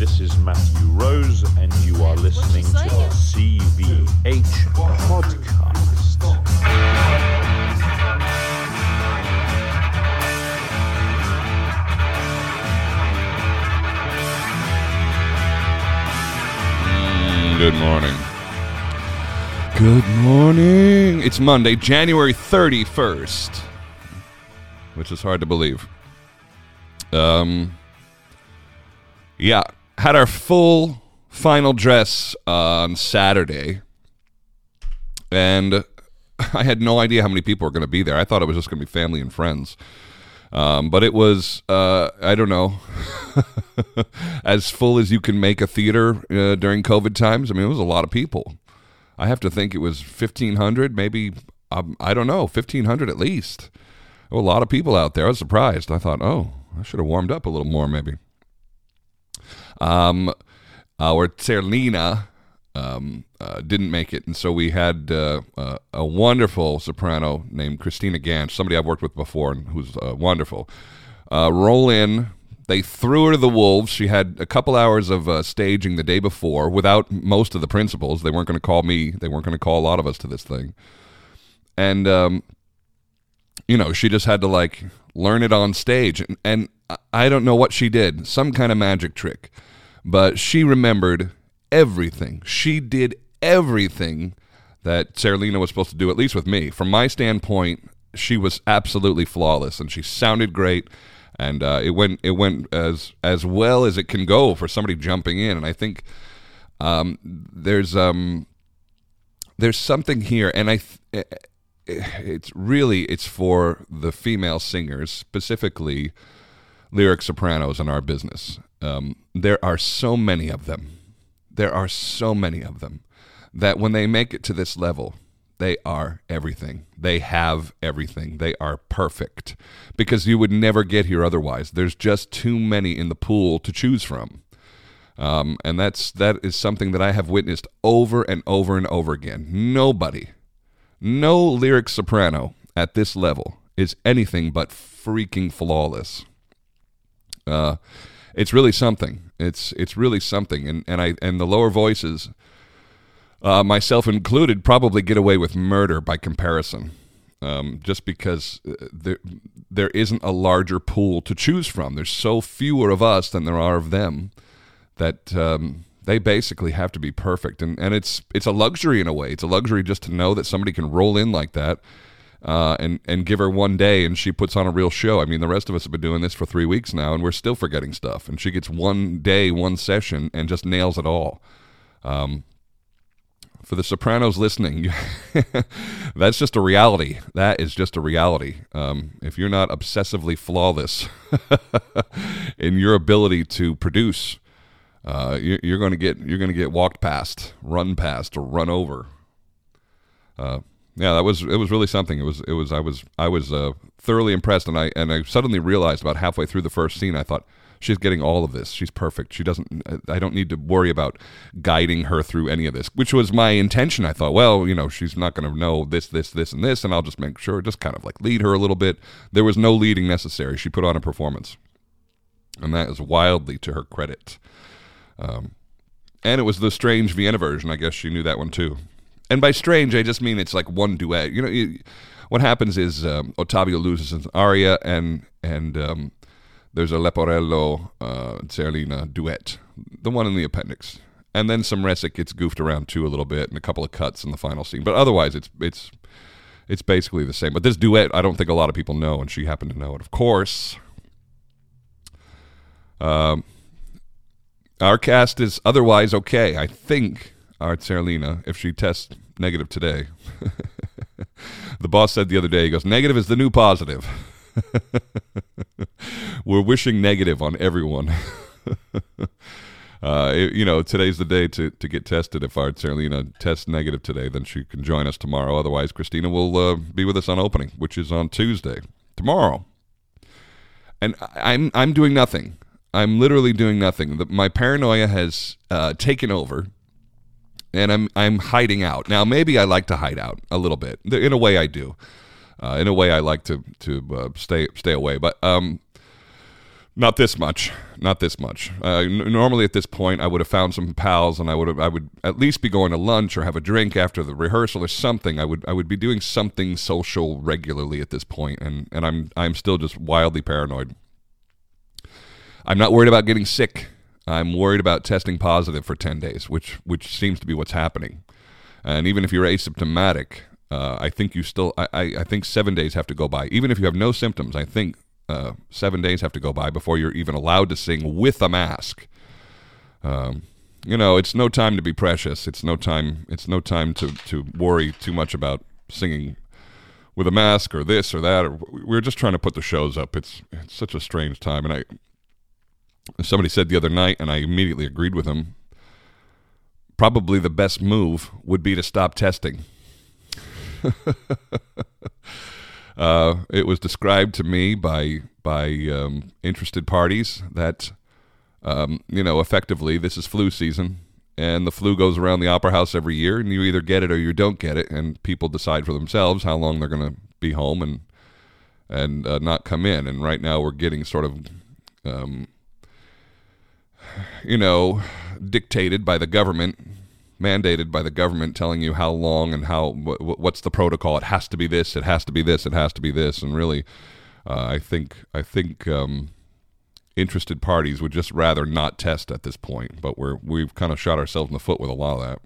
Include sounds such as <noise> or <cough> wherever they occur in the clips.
This is Matthew Rose, and you are listening to the CVH podcast. Good morning. Good morning. It's Monday, January 31st, which is hard to believe. Um, yeah, had our full final dress on Saturday, and <laughs> I had no idea how many people were going to be there. I thought it was just going to be family and friends. Um, but it was, uh, I don't know, <laughs> as full as you can make a theater uh, during COVID times. I mean, it was a lot of people. I have to think it was 1,500, maybe, um, I don't know, 1,500 at least. A lot of people out there. I was surprised. I thought, oh, I should have warmed up a little more, maybe. Um, our Zerlina um, uh, didn't make it, and so we had uh, uh, a wonderful soprano named Christina Gansch, somebody I've worked with before and who's uh, wonderful. Uh, roll in. They threw her to the wolves. She had a couple hours of uh, staging the day before without most of the principals. They weren't going to call me. They weren't going to call a lot of us to this thing. And um, you know, she just had to like learn it on stage. And, and I don't know what she did, some kind of magic trick, but she remembered everything. She did everything that Zerlina was supposed to do, at least with me. From my standpoint, she was absolutely flawless, and she sounded great. And uh, it went it went as as well as it can go for somebody jumping in. And I think um, there's um, there's something here, and I th- it's really it's for the female singers specifically lyric sopranos in our business um, there are so many of them. There are so many of them that when they make it to this level they are everything. They have everything. They are perfect because you would never get here otherwise. There's just too many in the pool to choose from. Um, and that's that is something that i have witnessed over and over and over again. Nobody no lyric soprano at this level is anything but freaking flawless. Uh, it's really something. It's it's really something, and and I and the lower voices, uh, myself included, probably get away with murder by comparison, um, just because uh, there there isn't a larger pool to choose from. There's so fewer of us than there are of them that um, they basically have to be perfect and and it's it's a luxury in a way it's a luxury just to know that somebody can roll in like that uh, and and give her one day and she puts on a real show. I mean, the rest of us have been doing this for three weeks now, and we're still forgetting stuff. And she gets one day, one session, and just nails it all. Um, for the Sopranos listening, <laughs> that's just a reality. That is just a reality. Um, if you're not obsessively flawless <laughs> in your ability to produce, uh, you're, you're going to get you're going to get walked past, run past, or run over. Uh, yeah, that was it was really something. It was it was I was I was uh, thoroughly impressed, and I and I suddenly realized about halfway through the first scene, I thought she's getting all of this. She's perfect. She doesn't. I don't need to worry about guiding her through any of this, which was my intention. I thought, well, you know, she's not going to know this, this, this, and this, and I'll just make sure, just kind of like lead her a little bit. There was no leading necessary. She put on a performance, and that is wildly to her credit. Um, and it was the strange Vienna version. I guess she knew that one too. And by strange, I just mean it's like one duet. You know, what happens is um, Ottavio loses an aria, and and um, there's a Leporello uh, Zerlina duet, the one in the appendix, and then some recit gets goofed around too a little bit, and a couple of cuts in the final scene. But otherwise, it's it's it's basically the same. But this duet, I don't think a lot of people know, and she happened to know it, of course. Um, our cast is otherwise okay. I think our Zerlina, if she tests negative today. <laughs> the boss said the other day, he goes, negative is the new positive. <laughs> We're wishing negative on everyone. <laughs> uh, it, you know, today's the day to, to get tested. If our Zerlina tests negative today, then she can join us tomorrow. Otherwise, Christina will uh, be with us on opening, which is on Tuesday, tomorrow. And I'm I'm doing nothing. I'm literally doing nothing. The, my paranoia has uh, taken over, and I'm I'm hiding out. Now, maybe I like to hide out a little bit. In a way, I do. Uh, in a way, I like to to uh, stay stay away. But um, Not this much. Not this much. Uh, n- normally, at this point, I would have found some pals, and I would have, I would at least be going to lunch or have a drink after the rehearsal or something. I would I would be doing something social regularly at this point, and and I'm I'm still just wildly paranoid. I'm not worried about getting sick. I'm worried about testing positive for ten days, which which seems to be what's happening. And even if you're asymptomatic, uh, I think you still I, I I think seven days have to go by. Even if you have no symptoms, I think uh, seven days have to go by before you're even allowed to sing with a mask. Um, you know, it's no time to be precious. It's no time. It's no time to to worry too much about singing with a mask or this or that. Or we're just trying to put the shows up. It's it's such a strange time, and I. Somebody said the other night, and I immediately agreed with him. Probably the best move would be to stop testing. <laughs> Uh, it was described to me by by um, interested parties that um, you know effectively this is flu season, and the flu goes around the opera house every year, and you either get it or you don't get it, and people decide for themselves how long they're going to be home and and uh, not come in. And right now we're getting sort of um, you know dictated by the government mandated by the government telling you how long and how wh- what's the protocol. It has to be this. It has to be this. It has to be this. And really, uh, I think I think um, interested parties would just rather not test at this point. But we're we've kind of shot ourselves in the foot with a lot of that.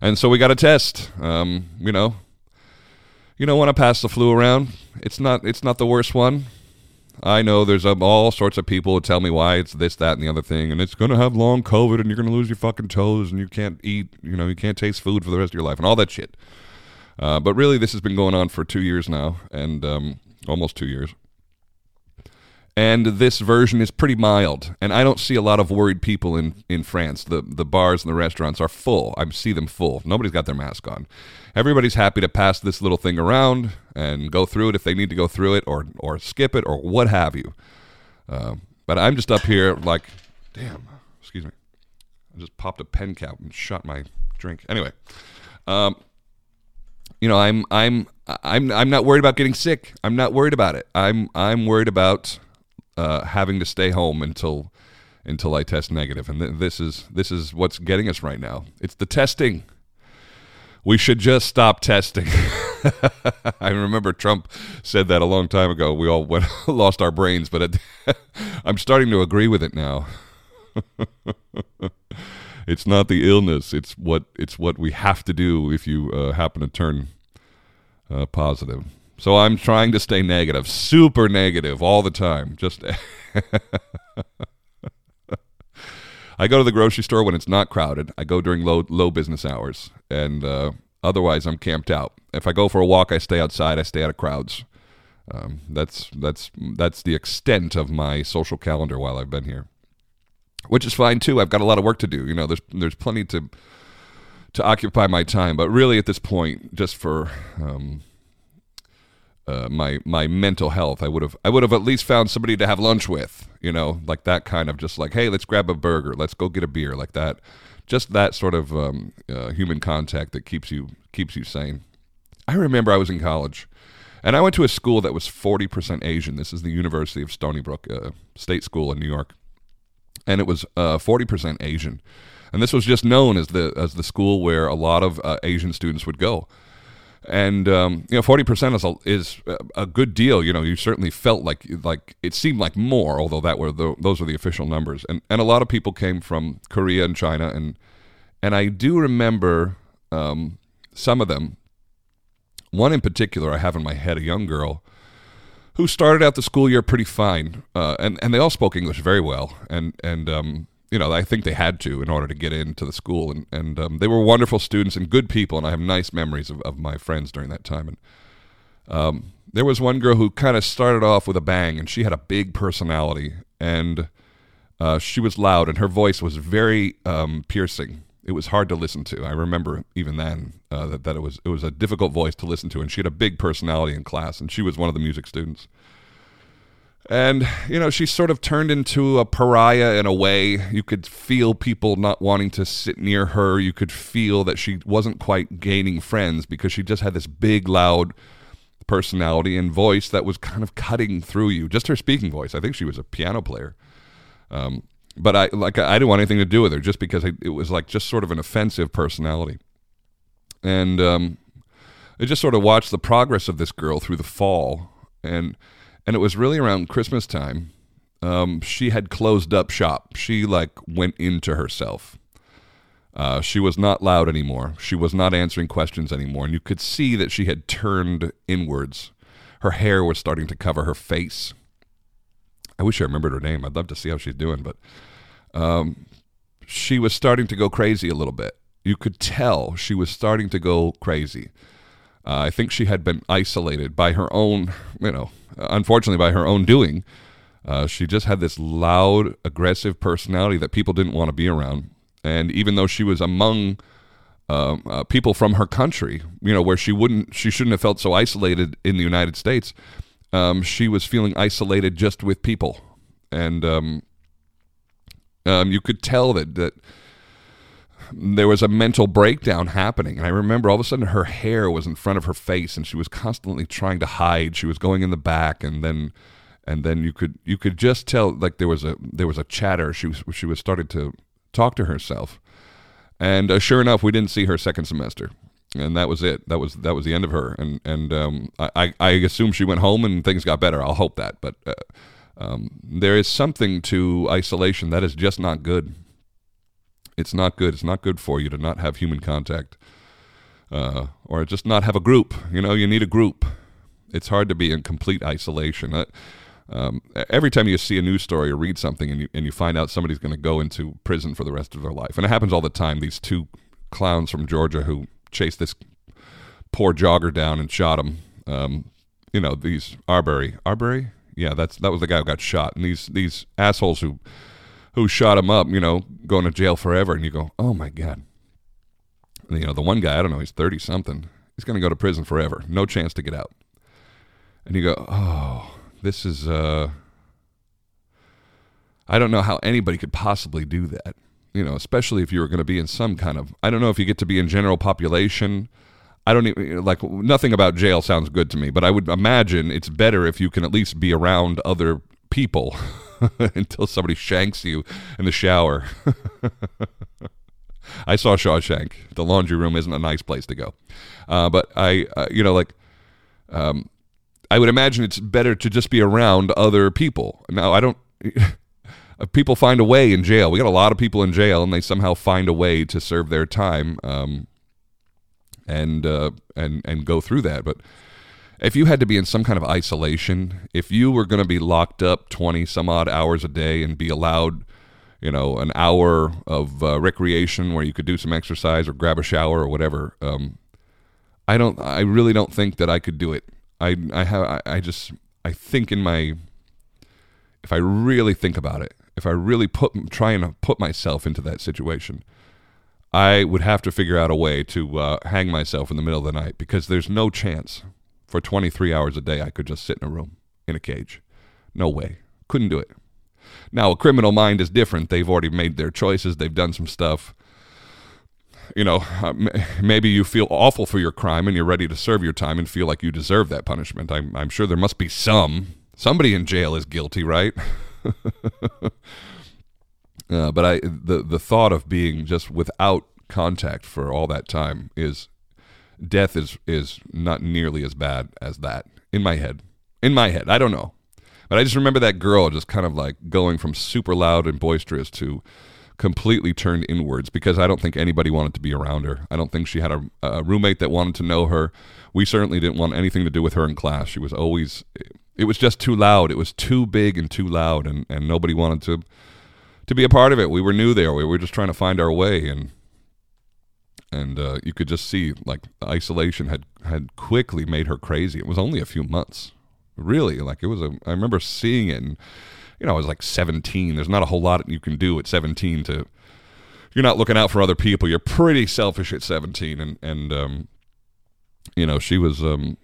And so we got to test. Um, you know, you don't want to pass the flu around. It's not it's not the worst one. I know there's um, all sorts of people who tell me why it's this, that, and the other thing, and it's going to have long COVID, and you're going to lose your fucking toes, and you can't eat, you know, you can't taste food for the rest of your life, and all that shit. Uh, but really, this has been going on for two years now, and um, almost two years. And this version is pretty mild, and I don't see a lot of worried people in, in France. The the bars and the restaurants are full. I see them full. Nobody's got their mask on. Everybody's happy to pass this little thing around and go through it if they need to go through it, or or skip it, or what have you. Uh, but I'm just up here like, damn. Excuse me. I just popped a pen cap and shot my drink. Anyway, um, you know, I'm I'm I'm I'm not worried about getting sick. I'm not worried about it. I'm I'm worried about uh, having to stay home until until I test negative. and th- this is this is what's getting us right now. It's the testing. We should just stop testing. <laughs> I remember Trump said that a long time ago. We all went, <laughs> lost our brains, but it, <laughs> I'm starting to agree with it now. it's not the illness; it's what it's what we have to do if you uh, happen to turn uh, positive. So I'm trying to stay negative, super negative all the time. Just <laughs> I go to the grocery store when it's not crowded. I go during low low business hours, and uh, otherwise I'm camped out. If I go for a walk, I stay outside. I stay out of crowds. Um, that's that's that's the extent of my social calendar while I've been here, which is fine too. I've got a lot of work to do. You know, there's there's plenty to to occupy my time. But really, at this point, just for um, uh, my my mental health. I would have I would have at least found somebody to have lunch with, you know, like that kind of just like, hey, let's grab a burger, let's go get a beer, like that. Just that sort of um, uh, human contact that keeps you keeps you sane. I remember I was in college, and I went to a school that was forty percent Asian. This is the University of Stony Brook uh, State School in New York, and it was uh, forty percent Asian, and this was just known as the as the school where a lot of uh, Asian students would go and um, you know, forty percent is a, is a good deal. You know, you certainly felt like like it seemed like more, although that were the, those were the official numbers. And and a lot of people came from Korea and China, and and I do remember um, some of them. One in particular, I have in my head a young girl who started out the school year pretty fine, uh, and and they all spoke English very well, and and um, you know, I think they had to in order to get into the school, and and um, they were wonderful students and good people, and I have nice memories of, of my friends during that time. And um, there was one girl who kind of started off with a bang, and she had a big personality, and uh, she was loud, and her voice was very um, piercing. It was hard to listen to. I remember even then uh, that that it was it was a difficult voice to listen to, and she had a big personality in class, and she was one of the music students. And, you know, she sort of turned into a pariah in a way. You could feel people not wanting to sit near her. You could feel that she wasn't quite gaining friends because she just had this big, loud personality and voice that was kind of cutting through you. Just her speaking voice. I think she was a piano player. Um, but I like I didn't want anything to do with her just because it was like just sort of an offensive personality. And um, I just sort of watched the progress of this girl through the fall, and and it was really around Christmas time. Um, she had closed up shop. She like went into herself. Uh, she was not loud anymore. She was not answering questions anymore, and you could see that she had turned inwards. Her hair was starting to cover her face. I wish I remembered her name. I'd love to see how she's doing, but um, she was starting to go crazy a little bit. You could tell she was starting to go crazy. Uh, I think she had been isolated by her own, you know, unfortunately by her own doing. Uh, she just had this loud, aggressive personality that people didn't want to be around. And even though she was among um, uh, people from her country, you know, where she wouldn't, she shouldn't have felt so isolated in the United States. Um, she was feeling isolated just with people, and um, um, you could tell that that there was a mental breakdown happening. And I remember all of a sudden her hair was in front of her face, and she was constantly trying to hide. She was going in the back, and then and then you could you could just tell like there was a there was a chatter. She was she was started to talk to herself, and uh, sure enough, we didn't see her second semester, and that was it. That was that was the end of her. And and um, I I assume she went home and things got better. I'll hope that, but. Uh, um, there is something to isolation that is just not good. It's not good. It's not good for you to not have human contact, uh, or just not have a group. You know, you need a group. It's hard to be in complete isolation. Uh, um, every time you see a news story or read something and you, and you find out somebody's going to go into prison for the rest of their life, and it happens all the time. These two clowns from Georgia who chased this poor jogger down and shot him. Um, you know, these Arbery, Arbery, yeah, that's that was the guy who got shot, and these these assholes who who shot him up, you know, going to jail forever, and you go, oh my god. And, you know, the one guy, I don't know, he's thirty something. He's going to go to prison forever, no chance to get out. And you go, oh, this is uh I don't know how anybody could possibly do that. You know, especially if you were going to be in some kind of I don't know if you get to be in general population. I don't even like nothing about jail sounds good to me, but I would imagine it's better if you can at least be around other people <laughs> <laughs> until somebody shanks you in the shower. <laughs> I saw Shawshank. The laundry room isn't a nice place to go, uh, but I, uh, you know, like, um, I would imagine it's better to just be around other people. Now, I don't. <laughs> people find a way in jail. We got a lot of people in jail, and they somehow find a way to serve their time, um, and uh, and and go through that. But if you had to be in some kind of isolation, if you were going to be locked up 20 some odd hours a day and be allowed, you know, an hour of uh, recreation where you could do some exercise or grab a shower or whatever, um, I don't, I really don't think that I could do it. I, I have, I, just, I think in my, if I really think about it, if I really put, try and put myself into that situation, I would have to figure out a way to uh, hang myself in the middle of the night because there's no chance for 23 hours a day, I could just sit in a room in a cage. No way. Couldn't do it. Now, a criminal mind is different. They've already made their choices, they've done some stuff. You know, uh, maybe you feel awful for your crime and you're ready to serve your time and feel like you deserve that punishment. I'm, I'm sure there must be some. Somebody in jail is guilty, right? <laughs> uh, but I, the the thought of being just without contact for all that time is death is is not nearly as bad as that in my head. In my head, I don't know, but I just remember that girl just kind of like going from super loud and boisterous to completely turned inwards because I don't think anybody wanted to be around her. I don't think she had a, a roommate that wanted to know her. We certainly didn't want anything to do with her in class. She was always it was just too loud. It was too big and too loud and and nobody wanted to to be a part of it. We were new there. We were just trying to find our way and and uh, you could just see like isolation had had quickly made her crazy. It was only a few months, really. Like it was a. I remember seeing it, and you know, I was like 17. There's not a whole lot you can do at 17 to. You're not looking out for other people. You're pretty selfish at 17, and and um, you know, she was um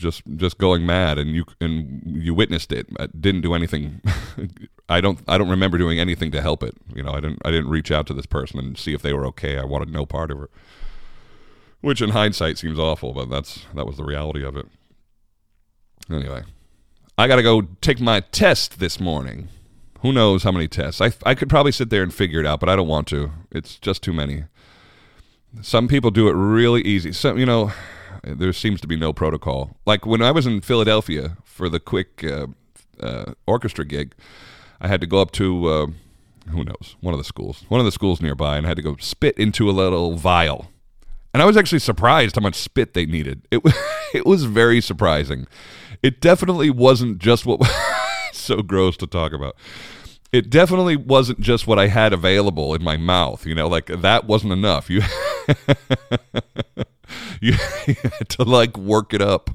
just just going mad, and you and you witnessed it. I didn't do anything. <laughs> I don't I don't remember doing anything to help it. You know, I didn't I didn't reach out to this person and see if they were okay. I wanted no part of her. Which in hindsight seems awful, but that's that was the reality of it. Anyway, I got to go take my test this morning. Who knows how many tests? I, I could probably sit there and figure it out, but I don't want to. It's just too many. Some people do it really easy. Some, you know, there seems to be no protocol. Like when I was in Philadelphia for the quick uh, uh, orchestra gig, I had to go up to uh, who knows one of the schools, one of the schools nearby, and I had to go spit into a little vial. And I was actually surprised how much spit they needed. <laughs> It was it was very surprising. It definitely wasn't just what <laughs> so gross to talk about. It definitely wasn't just what I had available in my mouth, you know, like that wasn't enough. You <laughs> <laughs> you had to like work it up.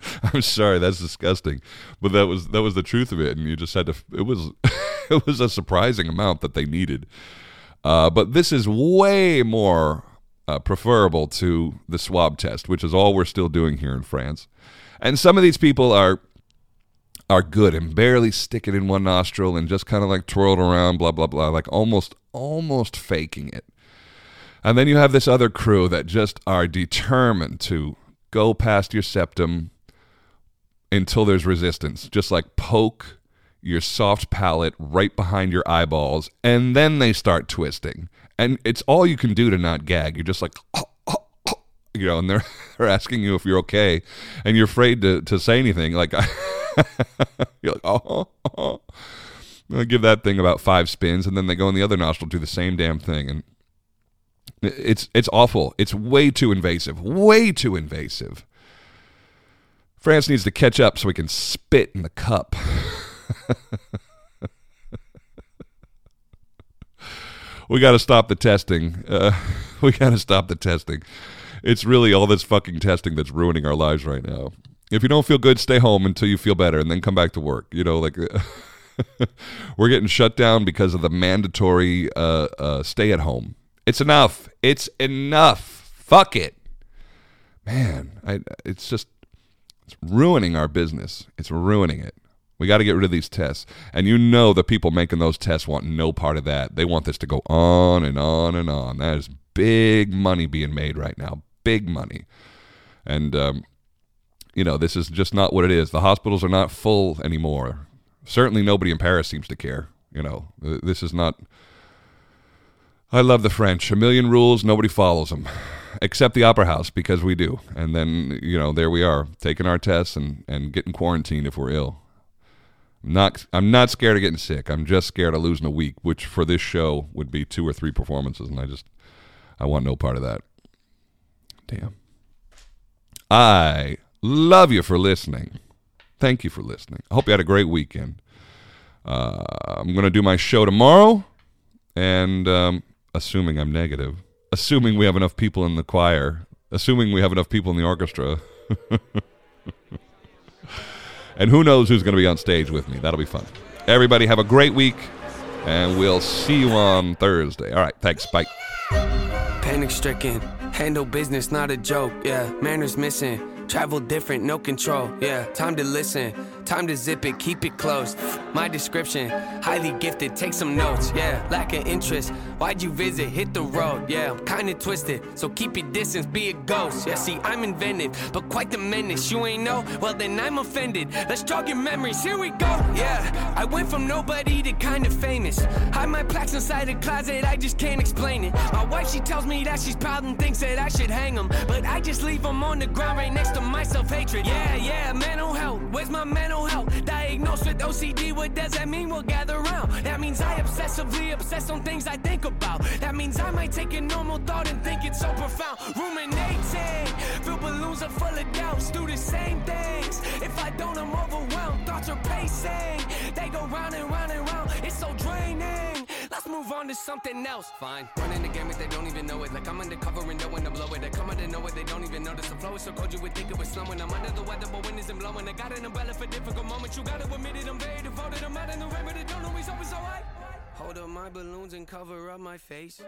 <laughs> I'm sorry, that's disgusting, but that was that was the truth of it, and you just had to. It was <laughs> it was a surprising amount that they needed, uh, but this is way more uh, preferable to the swab test, which is all we're still doing here in France. And some of these people are are good and barely stick it in one nostril and just kind of like twirl it around, blah blah blah, like almost almost faking it. And then you have this other crew that just are determined to go past your septum until there's resistance, just like poke your soft palate right behind your eyeballs, and then they start twisting. And it's all you can do to not gag. You're just like, oh, oh, oh, you know, and they're, <laughs> they're asking you if you're okay, and you're afraid to, to say anything. Like, <laughs> you're like, oh, oh. I'll give that thing about five spins, and then they go in the other nostril, do the same damn thing, and it's it's awful. It's way too invasive. Way too invasive. France needs to catch up so we can spit in the cup. <laughs> we got to stop the testing. Uh, <laughs> we got to stop the testing. It's really all this fucking testing that's ruining our lives right now. If you don't feel good, stay home until you feel better and then come back to work. You know, like <laughs> we're getting shut down because of the mandatory uh, uh, stay at home. It's enough. It's enough. Fuck it. Man, I, it's just it's ruining our business. It's ruining it. We got to get rid of these tests. And you know the people making those tests want no part of that. They want this to go on and on and on. That is big money being made right now. Big money. And, um, you know, this is just not what it is. The hospitals are not full anymore. Certainly nobody in Paris seems to care. You know, this is not. I love the French. A million rules, nobody follows them except the Opera House because we do. And then you know there we are taking our tests and and getting quarantined if we're ill. I'm not I'm not scared of getting sick. I'm just scared of losing a week, which for this show would be two or three performances, and I just I want no part of that. Damn. I love you for listening. Thank you for listening. I hope you had a great weekend. Uh, I'm going to do my show tomorrow, and um, assuming I'm negative, assuming we have enough people in the choir, assuming we have enough people in the orchestra. <laughs> and who knows who's going to be on stage with me. That'll be fun. Everybody have a great week, and we'll see you on Thursday. All right, thanks. Bye. Panic stricken, handle business, not a joke. Yeah, manners missing, travel different, no control. Yeah, time to listen. Time to zip it, keep it closed. My description, highly gifted, take some notes. Yeah, lack of interest. Why'd you visit? Hit the road. Yeah, I'm kinda twisted. So keep your distance, be a ghost. Yeah, see, I'm inventive, but quite the menace. You ain't know? Well, then I'm offended. Let's jog your memories. Here we go. Yeah, I went from nobody to kind of famous. Hide my plaques inside a closet, I just can't explain it. My wife, she tells me that she's proud and thinks that I should hang them. But I just leave them on the ground right next to my self hatred. Yeah, yeah, mental health. Where's my mental Diagnosed with OCD, what does that mean? We'll gather around. That means I obsessively obsess on things I think about. That means I might take a normal thought and think it's so profound. Ruminating, fill balloons are full of doubts. Do the same things. If I don't, I'm overwhelmed. Thoughts are pacing, they go round and round and round. It's so draining. On to something else. Fine. Running the game if they don't even know it. Like I'm undercover and knowing to blow it. They come out know it, they don't even notice. The flow is so cold you would think it was slowing. I'm under the weather, but wind isn't blowing. I got an umbrella for difficult moments. You gotta admit it, I'm very devoted. I'm out in the rain, but it don't always always alright. Hold up my balloons and cover up my face.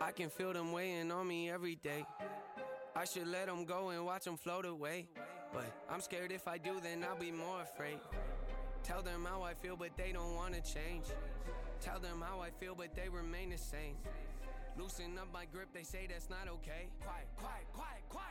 I can feel them weighing on me every day. I should let them go and watch them float away. But I'm scared if I do, then I'll be more afraid. Tell them how I feel, but they don't wanna change. Tell them how I feel, but they remain the same. Loosen up my grip, they say that's not okay. Quiet, quiet, quiet, quiet.